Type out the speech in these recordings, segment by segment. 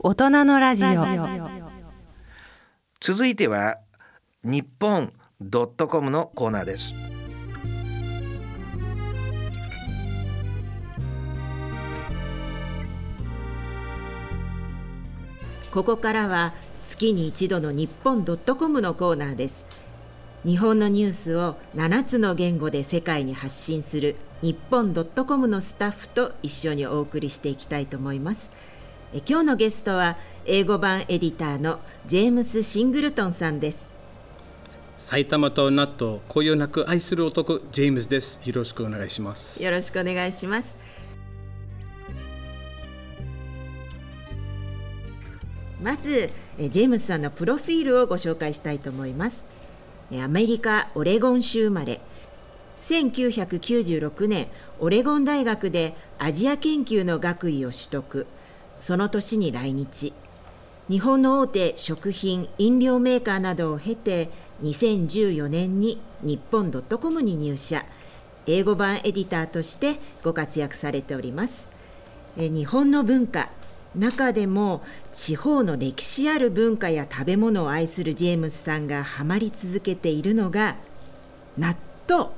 大人のラジオ。続いては日本ドットコムのコーナーです。ここからは月に一度の日本ドットコムのコーナーです。日本のニュースを7つの言語で世界に発信する日本ドットコムのスタッフと一緒にお送りしていきたいと思いますえ今日のゲストは英語版エディターのジェームス・シングルトンさんです。埼玉と納豆こよなく愛する男ジェームズです。よろしくお願いします。よろしくお願いします。まずえジェームスさんのプロフィールをご紹介したいと思います。えアメリカオレゴン州生まれ。1996年オレゴン大学でアジア研究の学位を取得その年に来日。日本の大手食品飲料メーカーなどを経て2014年に日本ドットコムに入社。英語版エディターとしてご活躍されております。え日本の文化。中でも地方の歴史ある文化や食べ物を愛するジェームスさんがハマり続けているのが納豆。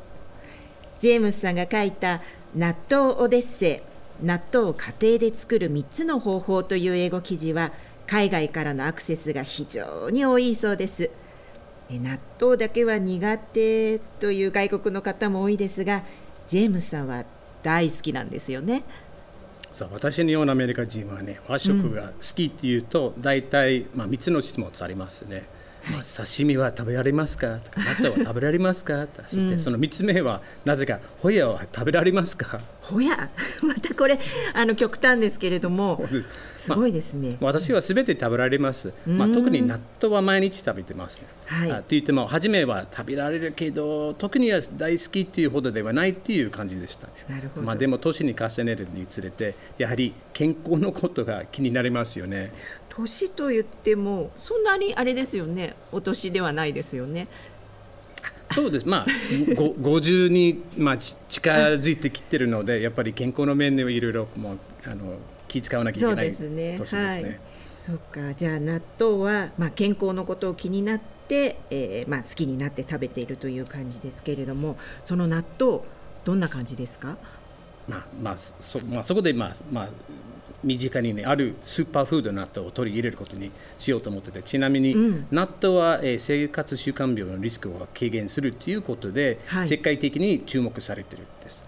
ジェームスさんが書いた「納豆オデッセイ。納豆を家庭で作る3つの方法」という英語記事は海外からのアクセスが非常に多いそうです。納豆だけは苦手という外国の方も多いですがジェームスさんは大好きなんですよね。さあ私のようなアメリカ人はね和食が好きっていうと、大体、まあ、3つの質問ありますね。まあ、刺身は食べられますか？納豆は食べられますか？そしてその3つ目はなぜかホヤは食べられますか？ホヤ またこれあの極端ですけれどもす。ごいですね、まあ、私はすべて食べられます、まあ、特に納豆は毎日食べてます、はい、と言っても初めは食べられるけど特には大好きっていうほどではないっていう感じでしたね。なるほど、まあ、でも年に重ねるにつれてやはり健康のことが気になりますよね。年と言ってもそんなにあれですよね。お年ではないですよね。そうです。まあ50に、まあ、近づいてきてるのでやっぱり健康の面ではいろいろもうあの気使わなきゃいけない年ですね。ですね。はい、そうか。じゃあ納豆は、まあ、健康のことを気になって、えーまあ、好きになって食べているという感じですけれどもその納豆どんな感じですか？まあまあそまあ、そこで、まあまあ、身近に、ね、あるスーパーフード納豆を取り入れることにしようと思っててちなみに、納豆は、えー、生活習慣病のリスクを軽減するということで、はい、世界的に注目されているんです。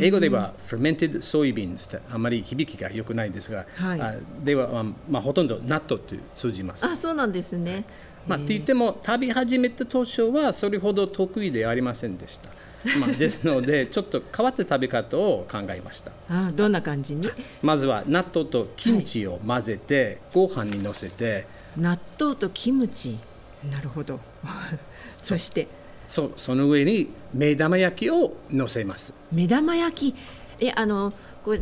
英語では fermented soybeans ってあまり響きが良くないんですが、はい、あでは、まあ、まあ、ほとんど納豆と通じます。あそうなんですね。まあ、って言っても食べ始めた当初はそれほど得意ではありませんでした。まあ、ですので ちょっと変わった食べ方を考えました。あどんな感じに？まずは納豆とキムチを混ぜて、ご飯にのせて。納豆とキムチ？なるほど。そして？そうその上に目玉焼きをのせます。目玉焼き？えあのこれ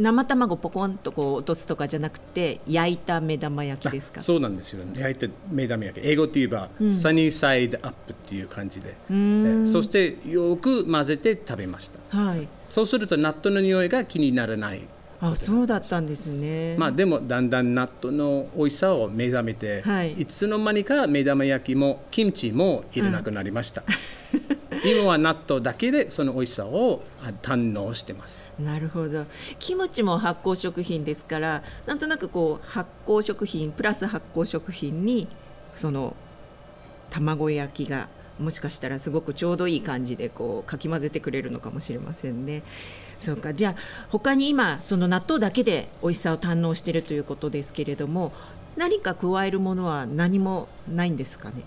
生卵ポコンとこう落とすとかじゃなくて焼いた目玉焼きですか？そうなんですよ、ね、焼いた目玉焼き。英語って言えば、うん、サニーサイドアップっていう感じで。そしてよく混ぜて食べました、はい、そうすると納豆の匂いが気にならない。あそうだったんですね、まあ、でもだんだん納豆の美味しさを目覚めて、はい、いつの間にか目玉焼きもキムチもいらなくなりました、今は納豆だけでその美味しさを堪能してます。なるほど。キムチも発酵食品ですからなんとなくこう発酵食品プラス発酵食品にその卵焼きがもしかしたらすごくちょうどいい感じでこうかき混ぜてくれるのかもしれませんね。そうか。じゃあ他に今その納豆だけで美味しさを堪能しているということですけれども何か加えるものは何もないんですかね？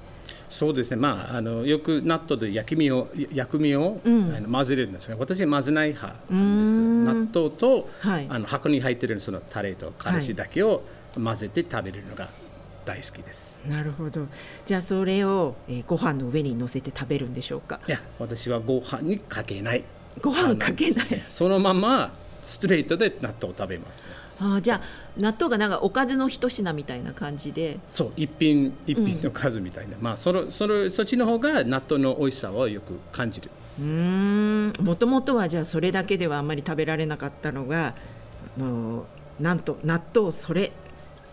そうですね、まあ、あのよく納豆で焼き身を薬味を、うん、あの混ぜるんですが私混ぜない派なんです納豆と、はい、あの箱に入っているそのタレとからしだけを混ぜて食べるのが大好きです、はい、なるほど。じゃあそれを、えー、ご飯の上に乗せて食べるんでしょうか？いや私はご飯にかけない。ご飯かけない、そのままストレートで納豆を食べます、あじゃあ納豆がなんかおかずの一品みたいな感じで。そう一品一品の数みたいな、うん、まあそのそのそっちの方が納豆の美味しさをよく感じる。うん。もともとはじゃあそれだけではあんまり食べられなかったのがあのなんと納豆それ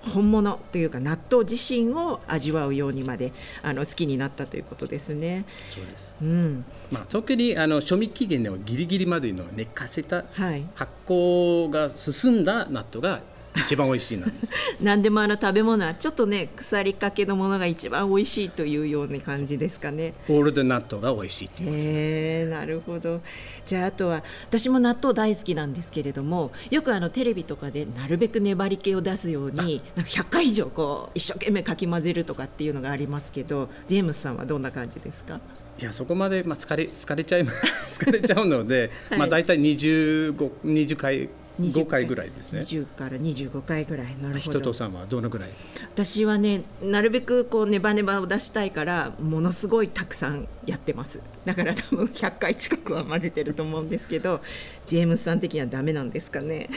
本物というか納豆自身を味わうようにまであの好きになったということですね。そうです、うん、まあ、特にあの賞味期限のギリギリまでの寝かせたはい。発酵が進んだ納豆が一番美味しいなんですよ。何でもあの食べ物はちょっとね腐りかけのものが一番美味しいというような感じですかね。オールド納豆が美味しいっていうことです。へえなるほど。じゃああとは私も納豆大好きなんですけれどもよくあのテレビとかでなるべく粘り気を出すようになんか100回以上こう一生懸命かき混ぜるとかっていうのがありますけどジェームスさんはどんな感じですか？いやそこまで、まあ、疲れ疲れちゃい 疲れちゃうので、はい。まあ、大体 25, 20回5回。ぐらいですね。20から25回ぐらい。なるほ人どとさんはどのぐらい？私はねなるべくこうネバネバを出したいからものすごいたくさんやってます。だから多分100回近くは混ぜてると思うんですけどジェームスさん的にはダメなんですかね。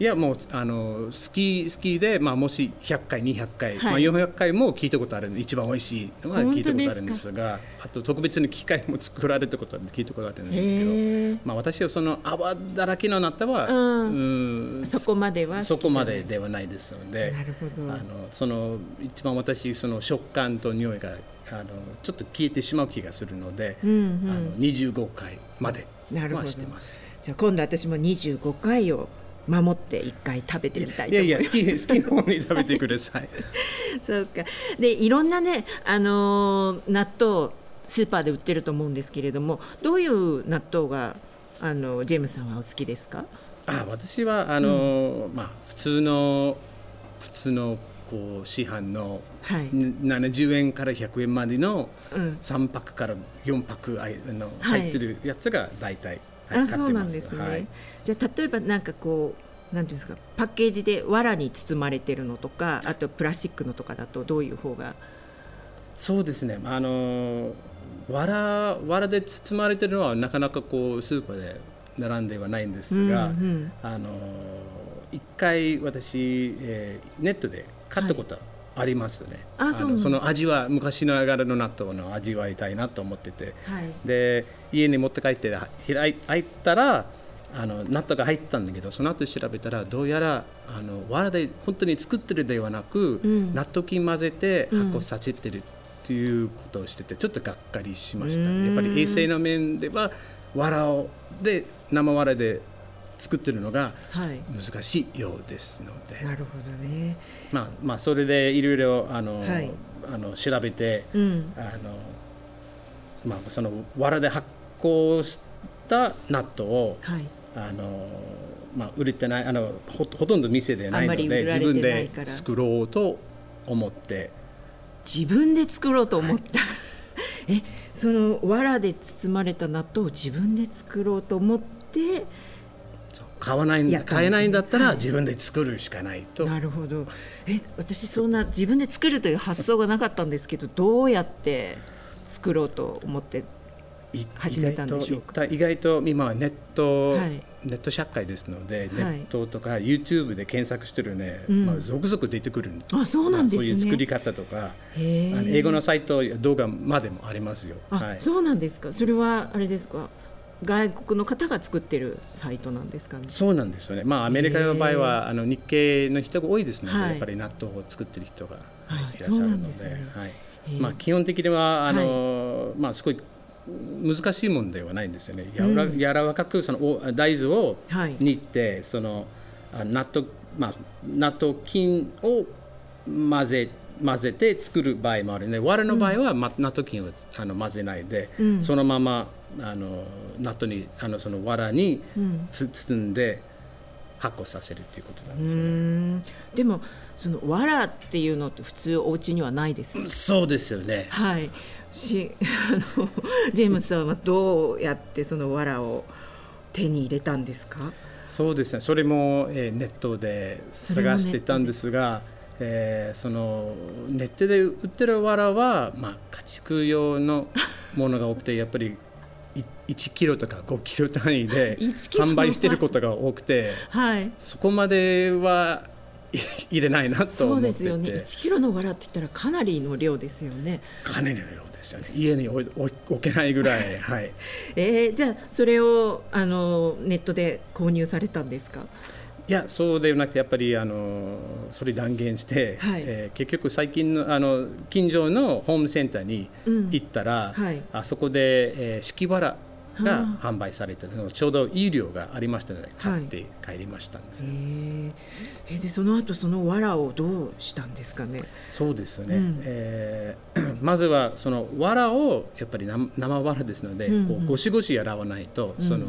いやもうあの好き好きで、まあ、もし100回200回、はい。まあ、400回も聞いたことあるんで一番美味しいのは聞いたことあるんですがあと特別に機械も作られたことは聞いたことあるんですけど、まあ、私はその泡だらけの納豆は、うん。うんそこまではそこまでではないですのでなるほど。あのその一番私その食感と匂いがあのちょっと消えてしまう気がするので、うんうん。あの25回までなるほど。はしてます。じゃあ今度私も25回を守って1回食べてみたいと思います。いやいや好き好きな方に食べてください。そうか。でいろんなね、あのー納豆スーパーで売ってると思うんですけれどもどういう納豆があのジェームスさんはお好きですか？あ私はあの、まあ普通の普通のこう市販のはい、ん70円から100円までのうん、3パックから4パックあのはい。入ってるやつが大体、はいあそうなんですね、はい。じゃあ例えばなんかこうなんていうんですかパッケージで藁に包まれてるのとかあとプラスチックのとかだとどういう方が？そうですね。あのわらわらで包まれてるのはなかなかこうスーパーで並んではないんですが、うんうん。あの一回私、えーネットで買ったことありますね、あそうなんだのその味は昔ながらの納豆の味わいたいなと思ってて。はい。で家に持って帰って開い開いたらあの納豆が入ったんだけどその後調べたらどうやらあのわらで本当に作ってるではなく、うん。納豆菌混ぜてうん。発酵させてるっていうことをしててちょっとがっかりしました、うん。やっぱり衛生の面ではわらをで生わらで作ってるのがはい。難しいようですので、なるほどね。まあまあ、それでいろいろあの、はい。あの調べてうん。あの、まあ、そのわらで発酵した納豆をはい。あの、まあ、売れてないあのほほとんど店でないので自分で作ろうと思って。自分で作ろうと思った、えその藁で包まれた納豆を自分で作ろうと思って買わないんね買えないんだったはい。ら自分で作るしかないと、なるほど。え私そんな自分で作るという発想がなかったんですけどどうやって作ろうと思ってい始めたんでしょうか？意外と今はネット、はい。ネット社会ですので、はい。ネットとか YouTube で検索してるね、うん。まあ、続々出てくるんあそうなんですね。まあそういう作り方とかあの英語のサイトや動画までもありますよ。あ、はい、そうなんですか？それはあれですか？外国の方が作ってるサイトなんですかね。そうなんですよね。まあアメリカの場合はあの日系の人が多いですので、はい。やっぱり納豆を作ってる人が、いいらっしゃるので、んですね。はい。まあ基本的にはあの、まあすごい難しいものではないんですよね。やわら、うん。柔らかくそのお大豆をはい。煮て、そのあ納豆まあ納豆菌を混ぜ混ぜて作る場合もあるので、我の場合は、ま納豆菌をあの混ぜないで、うん。そのままあの納豆にあのその藁にうんつ包んで発酵させるっていうことなんですよね。んでもその藁っていうのって普通お家にはないですよそうですよね。はいし あのジェームスさんはどうやってその藁を手に入れたんですか？そうですね。それも、えーネットで探してたんですが、えーそのネットで売ってる藁はまあ家畜用のものが多くてやっぱりい1キロとか5キロ単位で 1キロ販売してることが多くて、はいそこまでは入れないなとそう。ですよね1キロの藁って言ったらかなりの量ですよねかなりの量でしたね。家に置置けないぐらい、はい。えーじゃあそれをあのネットで購入されたんですか？いやそうではなくてやっぱりあのそれ断言して、はい。えー結局最近のあの近所のホームセンターにうん。行ったら、はい。あそこで、えー、敷きわらがあ販売されてるのちょうどいい量がありましたので買って帰りましたんです、へー。えでその後その藁をどうしたんですかね？そうですね、うん。えー まずはその藁をやっぱり生生藁ですので、うんうん。こうゴシゴシ洗わないと、うん。その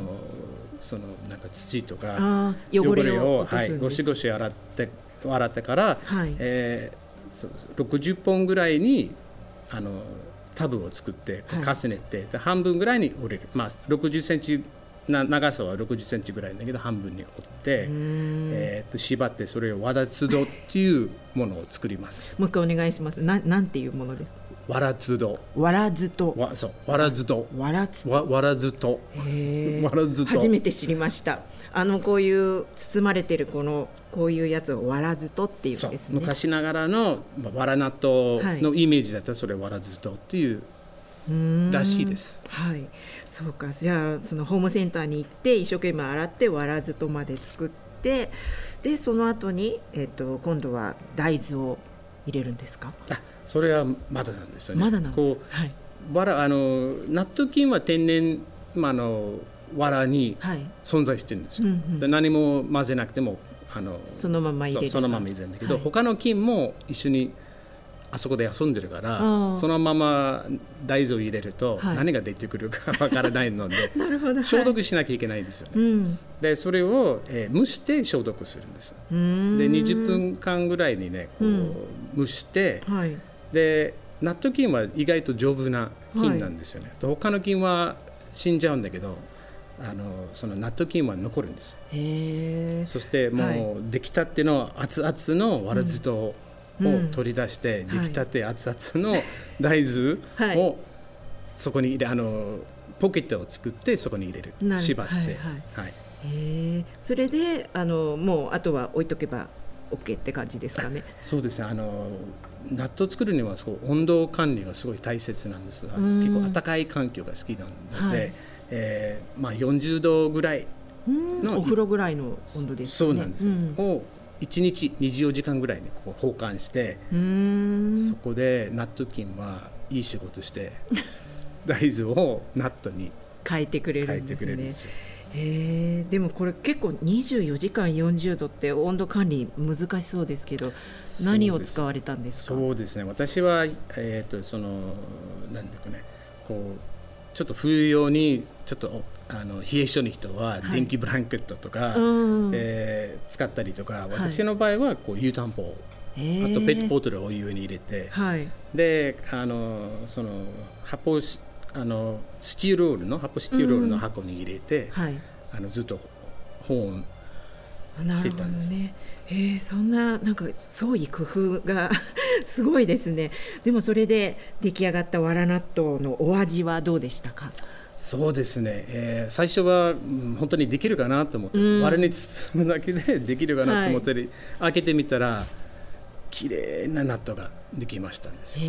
そのなんか土とか汚れをはい。ゴシゴシ洗って洗ってから、はいえーそうそう60本ぐらいにあのタブを作って重ねて、で半分ぐらいに折れる、まあ、60センチな長さは60センチぐらいだけど半分に折って、えーと縛ってそれをわらつどっていうものを作ります。もう一回お願いします。ななんていうものです。わらつどわらずとわそうわらずどわらつと。わわらずとわらずと初めて知りました。あのこういう包まれてるこのこういうやつをわらずとっていうんですね。昔ながらのまあわら納豆のイメージだったらそれわらずとっていうらしいです。はい、そうか。じゃあそのホームセンターに行って一生懸命洗ってわらずとまで作って、でその後にえっ、と今度は大豆を入れるんですか？あそれはまだなんですよね。まだなんです。こはい。うわらあの納豆菌は天然、まあ、あのわらにはい。存在してるんですよ。うんうんで何も混ぜなくてもあのそのまま入れればそそのまま入れるんだけど、はい他の菌も一緒にあそこで遊んでるからそのまま大豆を入れるとはい何が出てくるかわからないので、なるほど。消毒しなきゃいけないんですよね。うん。でそれを、えー蒸して消毒するんです。で20分間ぐらいにねこう、うん蒸してはい。で納豆菌は意外と丈夫な菌なんですよね。で他の菌は死んじゃうんだけどあのその納豆菌は残るんです。そしてもう出来たての熱々のわらずとをうん。取り出して、うん出来たて熱々の 大豆はい。をそこに入れあのポケットを作ってそこに入れる。縛って、はいはい。それであのもうあとは置いとけば OK って感じですかね。そうですね。あの納豆作るにはそう温度管理がすごい大切なんですがうん。結構暖かい環境が好きなので、はい。えーまあ、40度ぐらいうん。のお風呂ぐらいの温度ですね。そうなんですよ、うん。を1日24時間ぐらいにこう保管して、そこで納豆菌はいい仕事して 大豆を納豆に変えてくれるんですね。くれるんですよ。へえでもこれ結構24時間40度って温度管理難しそうですけど何を使われたんですか？そうですね。私は、えー、とそのなんていうかねこうちょっと冬用にちょっとおあの冷え性の人ははい。電気ブランケットとか、うん。えー使ったりとかい。私の場合はこう湯たんぽ、へー。あとペットボトルをお湯に入れて、はい。であのその発泡しあのスチールロールの発泡スチールロールの箱に入れて、はい。あのずっと保温してたんです。ねへえそんななんか創意工夫が すごいですね。でもそれで出来上がったわら納豆のお味はどうでしたか？そうですね、えー最初は、うん本当にできるかなと思って、うん。割れに包むだけで できるかなと思って、開けてみたら綺麗な納豆ができましたんですよ。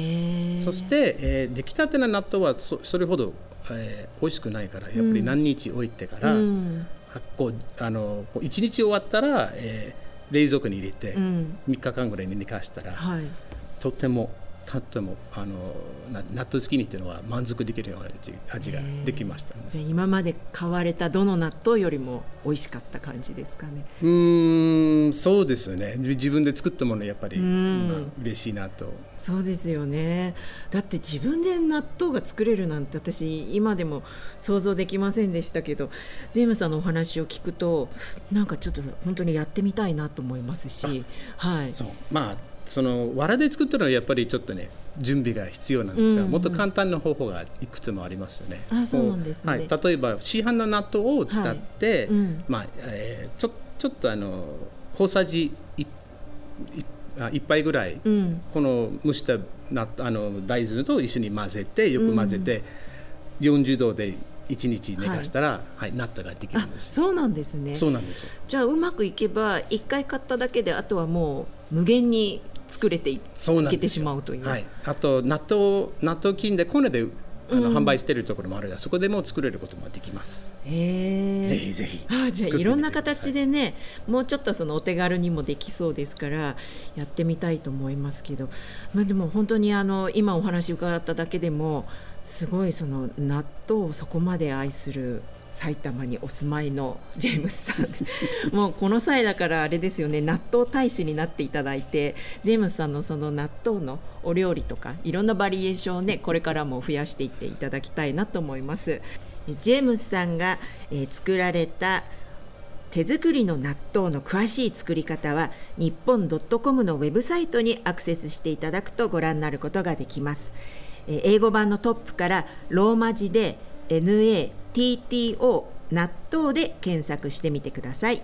そして、えー出来たての納豆はそそれほど、えー美味しくないからやっぱり何日置いてから、うん。発酵あのこう1日終わったら、えー冷蔵庫に入れてうん。3日間ぐらいに寝かしたら、はい。とてもとてもあのな納豆好きにっていうのは満足できるような味味ができました。今まで買われたどの納豆よりも美味しかった感じですかね。うーんそうですね。自分で作ったものやっぱり、うん。まあ、嬉しいなと。そうですよね。だって自分で納豆が作れるなんて私今でも想像できませんでしたけどジェームスさんのお話を聞くとなんかちょっと本当にやってみたいなと思いますし。はいそう。まあその藁で作ったのはやっぱりちょっとね準備が必要なんですが、うん。うんもっと簡単な方法がいくつもありますよね。あそうなんですね。はい、例えば市販の納豆を使って、い。うん。まあえーちょちょっとあの小さじ 1, あ一杯ぐらい、うん。この蒸した納あの大豆と一緒に混ぜてよく混ぜて、40度で1日寝かしたら、はい。納豆ができるあんです。そうなんですね。そうなんですよ。じゃあうまくいけば一回買っただけであとはもう無限に作れていけてしまうという、はい、あと納豆納豆菌でこれであの販売しているところもあるのでそこでも作れることもできます。ぜひぜひあじゃあいろんな形でねもうちょっとそのお手軽にもできそうですからやってみたいと思いますけど、まあ、でも本当にあの今お話伺っただけでもすごいその納豆をそこまで愛する埼玉にお住まいのジェームスさん もうこの際だからあれですよね納豆大使になっていただいてジェームスさんのその納豆のお料理とかいろんなバリエーションをねこれからも増やしていっていただきたいなと思います。ジェームスさんが、え作られた手作りの納豆の詳しい作り方は日本 .com のウェブサイトにアクセスしていただくとご覧になることができます。え英語版のトップからローマ字で NA TTO 納豆で検索してみてください。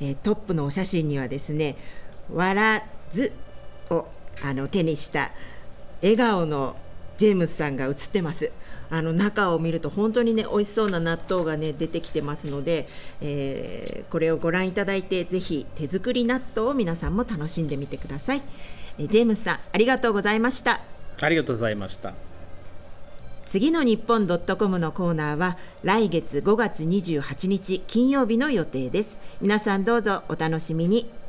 えートップのお写真にはですね「わらず」をあの手にした笑顔のジェームスさんが写ってます。あの中を見ると本当にね美味しそうな納豆がね出てきてますので、えーこれをご覧いただいてぜひ手作り納豆を皆さんも楽しんでみてください。えージェームスさんありがとうございました。ありがとうございました。次の日本ドットコムのコーナーは来月5月28日金曜日の予定です。皆さんどうぞお楽しみに。